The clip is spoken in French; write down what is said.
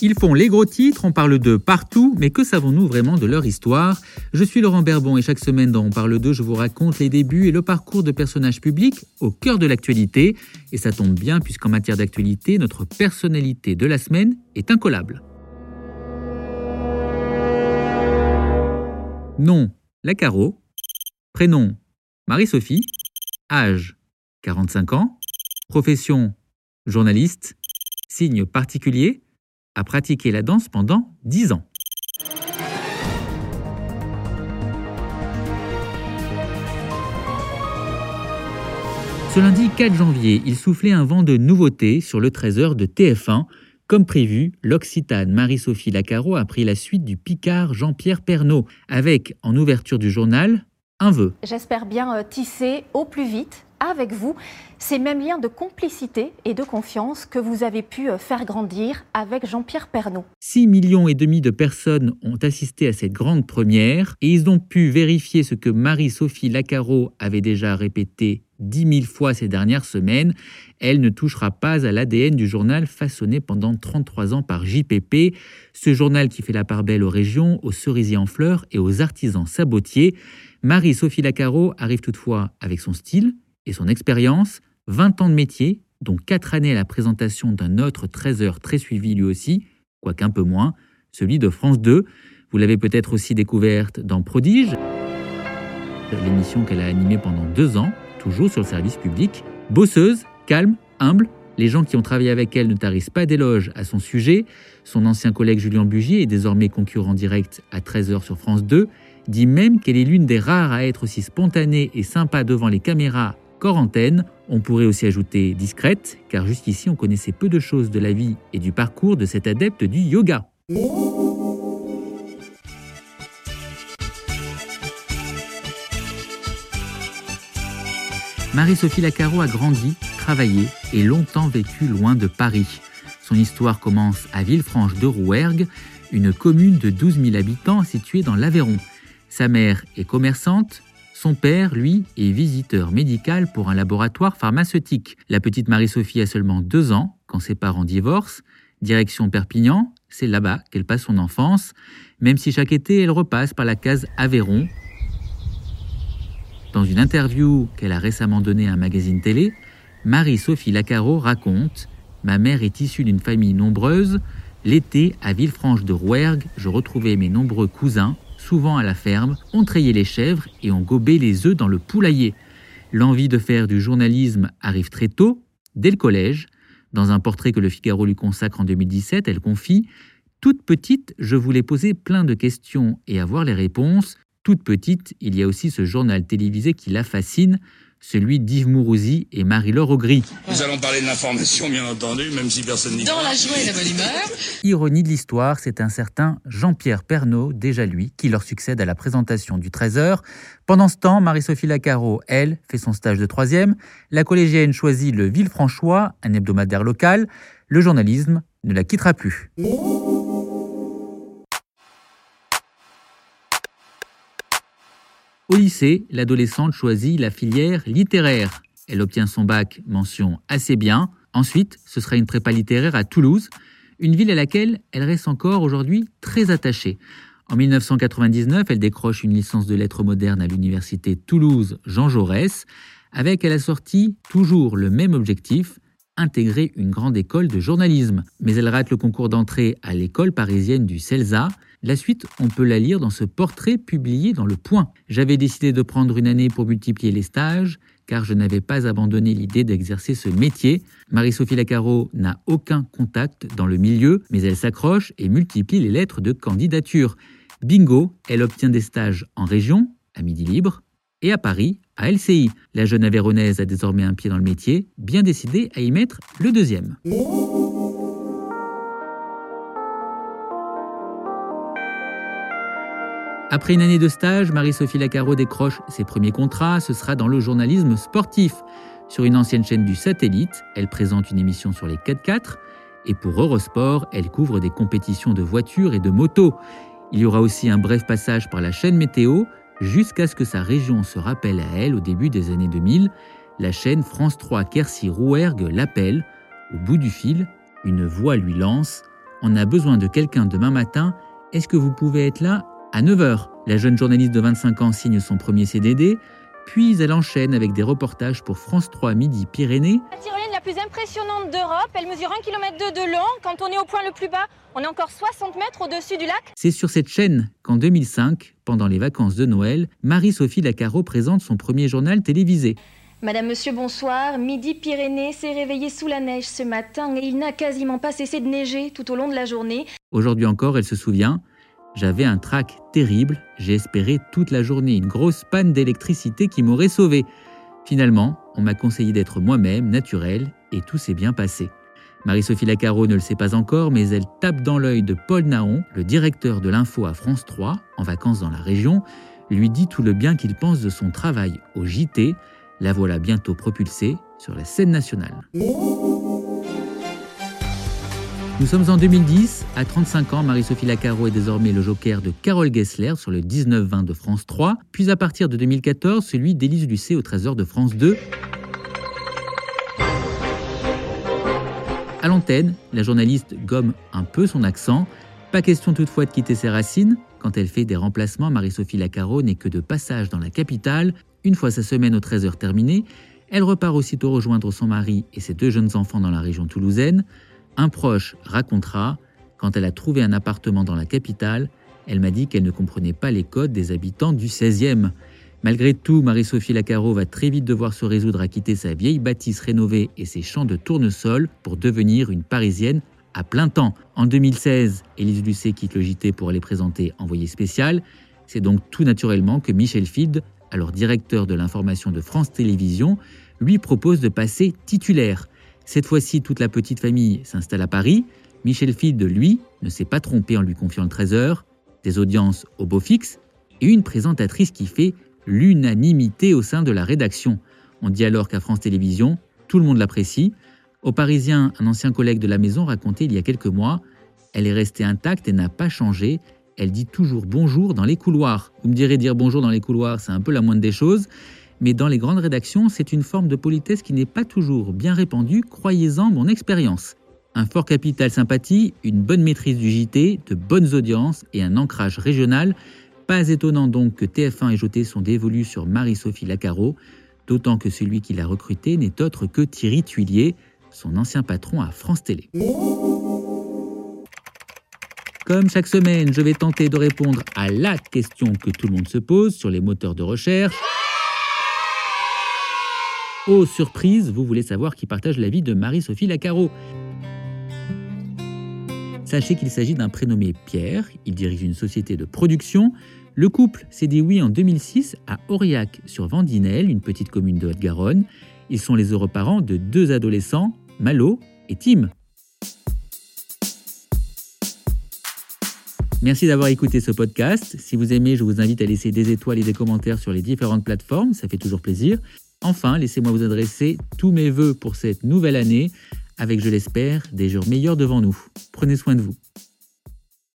Ils font les gros titres, on parle d'eux partout, mais que savons-nous vraiment de leur histoire? Je suis Laurent Berbon et chaque semaine dans On parle d'eux, je vous raconte les débuts et le parcours de personnages publics au cœur de l'actualité. Et ça tombe bien puisqu'en matière d'actualité, notre personnalité de la semaine est incollable. Nom, Lacaro. Prénom, Marie-Sophie. Âge, 45 ans. Profession, journaliste. Signe particulier, a pratiqué la danse pendant 10 ans. Ce lundi 4 janvier, il soufflait un vent de nouveauté sur le 13h de TF1. Comme prévu, l'Occitane Marie-Sophie Lacaro a pris la suite du Picard Jean-Pierre Pernaud, avec, en ouverture du journal, un vœu. J'espère bien euh, tisser au plus vite avec vous ces mêmes liens de complicité et de confiance que vous avez pu euh, faire grandir avec Jean-Pierre Pernaud. 6 millions et demi de personnes ont assisté à cette grande première et ils ont pu vérifier ce que Marie-Sophie Lacaro avait déjà répété dix mille fois ces dernières semaines. Elle ne touchera pas à l'ADN du journal façonné pendant 33 ans par JPP, ce journal qui fait la part belle aux régions, aux cerisiers en fleurs et aux artisans sabotiers. Marie-Sophie Lacaro arrive toutefois avec son style, et son expérience, 20 ans de métier, dont 4 années à la présentation d'un autre 13 heures très suivi lui aussi, quoique un peu moins, celui de France 2. Vous l'avez peut-être aussi découverte dans Prodige, l'émission qu'elle a animée pendant deux ans, toujours sur le service public. Bosseuse, calme, humble, les gens qui ont travaillé avec elle ne tarissent pas d'éloges à son sujet. Son ancien collègue Julien Bugier est désormais concurrent direct à 13h sur France 2, dit même qu'elle est l'une des rares à être aussi spontanée et sympa devant les caméras quarantaine. On pourrait aussi ajouter discrète, car jusqu'ici on connaissait peu de choses de la vie et du parcours de cet adepte du yoga. Marie-Sophie Lacaro a grandi, travaillé et longtemps vécu loin de Paris. Son histoire commence à Villefranche de Rouergue, une commune de 12 000 habitants située dans l'Aveyron. Sa mère est commerçante, son père, lui, est visiteur médical pour un laboratoire pharmaceutique. La petite Marie-Sophie a seulement deux ans quand ses parents divorcent. Direction Perpignan, c'est là-bas qu'elle passe son enfance, même si chaque été elle repasse par la case Aveyron. Dans une interview qu'elle a récemment donnée à un magazine télé, Marie-Sophie Lacaro raconte Ma mère est issue d'une famille nombreuse. L'été, à Villefranche de Rouergue, je retrouvais mes nombreux cousins souvent à la ferme, ont trayé les chèvres et ont gobé les œufs dans le poulailler. L'envie de faire du journalisme arrive très tôt, dès le collège. Dans un portrait que le Figaro lui consacre en 2017, elle confie Toute petite, je voulais poser plein de questions et avoir les réponses. Toute petite, il y a aussi ce journal télévisé qui la fascine celui d'Yves Mourouzi et Marie-Laure Augry. Nous allons parler de l'information, bien entendu, même si personne n'y Dans la joie et la bonne humeur. Ironie de l'histoire, c'est un certain Jean-Pierre Pernaud, déjà lui, qui leur succède à la présentation du 13h. Pendant ce temps, Marie-Sophie Lacaro, elle, fait son stage de troisième. La collégienne choisit le Villefranchois, un hebdomadaire local. Le journalisme ne la quittera plus. Au lycée, l'adolescente choisit la filière littéraire. Elle obtient son bac mention assez bien. Ensuite, ce sera une prépa littéraire à Toulouse, une ville à laquelle elle reste encore aujourd'hui très attachée. En 1999, elle décroche une licence de lettres modernes à l'université Toulouse Jean Jaurès, avec à la sortie toujours le même objectif, intégrer une grande école de journalisme. Mais elle rate le concours d'entrée à l'école parisienne du CELSA la suite, on peut la lire dans ce portrait publié dans Le Point. J'avais décidé de prendre une année pour multiplier les stages, car je n'avais pas abandonné l'idée d'exercer ce métier. Marie-Sophie Lacaro n'a aucun contact dans le milieu, mais elle s'accroche et multiplie les lettres de candidature. Bingo, elle obtient des stages en région, à Midi Libre, et à Paris, à LCI. La jeune Aveyronnaise a désormais un pied dans le métier, bien décidée à y mettre le deuxième. Après une année de stage, Marie-Sophie Lacaro décroche ses premiers contrats. Ce sera dans le journalisme sportif. Sur une ancienne chaîne du satellite, elle présente une émission sur les 4x4. Et pour Eurosport, elle couvre des compétitions de voitures et de motos. Il y aura aussi un bref passage par la chaîne météo, jusqu'à ce que sa région se rappelle à elle au début des années 2000. La chaîne France 3 Quercy Rouergue l'appelle. Au bout du fil, une voix lui lance On a besoin de quelqu'un demain matin. Est-ce que vous pouvez être là à 9h La jeune journaliste de 25 ans signe son premier CDD. Puis elle enchaîne avec des reportages pour France 3 Midi Pyrénées. La tyrolienne la plus impressionnante d'Europe, elle mesure 1 km de long. Quand on est au point le plus bas, on est encore 60 mètres au-dessus du lac. C'est sur cette chaîne qu'en 2005, pendant les vacances de Noël, Marie-Sophie Lacaro présente son premier journal télévisé. Madame, monsieur, bonsoir. Midi Pyrénées s'est réveillé sous la neige ce matin et il n'a quasiment pas cessé de neiger tout au long de la journée. Aujourd'hui encore, elle se souvient, j'avais un trac terrible, j'ai espéré toute la journée une grosse panne d'électricité qui m'aurait sauvé. Finalement, on m'a conseillé d'être moi-même, naturel, et tout s'est bien passé. Marie-Sophie Lacaro ne le sait pas encore, mais elle tape dans l'œil de Paul Naon, le directeur de l'info à France 3, en vacances dans la région, lui dit tout le bien qu'il pense de son travail au JT. La voilà bientôt propulsée sur la scène nationale. Nous sommes en 2010. À 35 ans, Marie-Sophie Lacaro est désormais le joker de Carole Gessler sur le 19-20 de France 3, puis à partir de 2014, celui d'Élise Lucet au 13h de France 2. À l'antenne, la journaliste gomme un peu son accent. Pas question toutefois de quitter ses racines. Quand elle fait des remplacements, Marie-Sophie Lacaro n'est que de passage dans la capitale. Une fois sa semaine aux 13h terminée, elle repart aussitôt rejoindre son mari et ses deux jeunes enfants dans la région toulousaine. Un proche racontera, quand elle a trouvé un appartement dans la capitale, elle m'a dit qu'elle ne comprenait pas les codes des habitants du 16e. Malgré tout, Marie-Sophie Lacaro va très vite devoir se résoudre à quitter sa vieille bâtisse rénovée et ses champs de tournesol pour devenir une Parisienne à plein temps. En 2016, Élise Lucet quitte le JT pour aller présenter Envoyé spécial. C'est donc tout naturellement que Michel Field, alors directeur de l'information de France Télévisions, lui propose de passer titulaire. Cette fois-ci, toute la petite famille s'installe à Paris. Michel Field, lui, ne s'est pas trompé en lui confiant le trésor, des audiences au beau fixe et une présentatrice qui fait l'unanimité au sein de la rédaction. On dit alors qu'à France Télévisions, tout le monde l'apprécie. Au Parisien, un ancien collègue de la maison racontait il y a quelques mois Elle est restée intacte et n'a pas changé. Elle dit toujours bonjour dans les couloirs. Vous me direz dire bonjour dans les couloirs, c'est un peu la moindre des choses mais dans les grandes rédactions, c'est une forme de politesse qui n'est pas toujours bien répandue, croyez-en mon expérience. Un fort capital sympathie, une bonne maîtrise du JT, de bonnes audiences et un ancrage régional. Pas étonnant donc que TF1 et JT sont dévolus sur Marie-Sophie Lacaro, d'autant que celui qui l'a recruté n'est autre que Thierry Tuillier, son ancien patron à France Télé. Comme chaque semaine, je vais tenter de répondre à la question que tout le monde se pose sur les moteurs de recherche. Oh, surprise, vous voulez savoir qui partage la vie de Marie-Sophie Lacaro. Sachez qu'il s'agit d'un prénommé Pierre, il dirige une société de production. Le couple s'est dit oui en 2006 à Aurillac sur Vendinelle, une petite commune de Haute-Garonne. Ils sont les heureux parents de deux adolescents, Malo et Tim. Merci d'avoir écouté ce podcast. Si vous aimez, je vous invite à laisser des étoiles et des commentaires sur les différentes plateformes, ça fait toujours plaisir. Enfin, laissez-moi vous adresser tous mes voeux pour cette nouvelle année, avec, je l'espère, des jours meilleurs devant nous. Prenez soin de vous.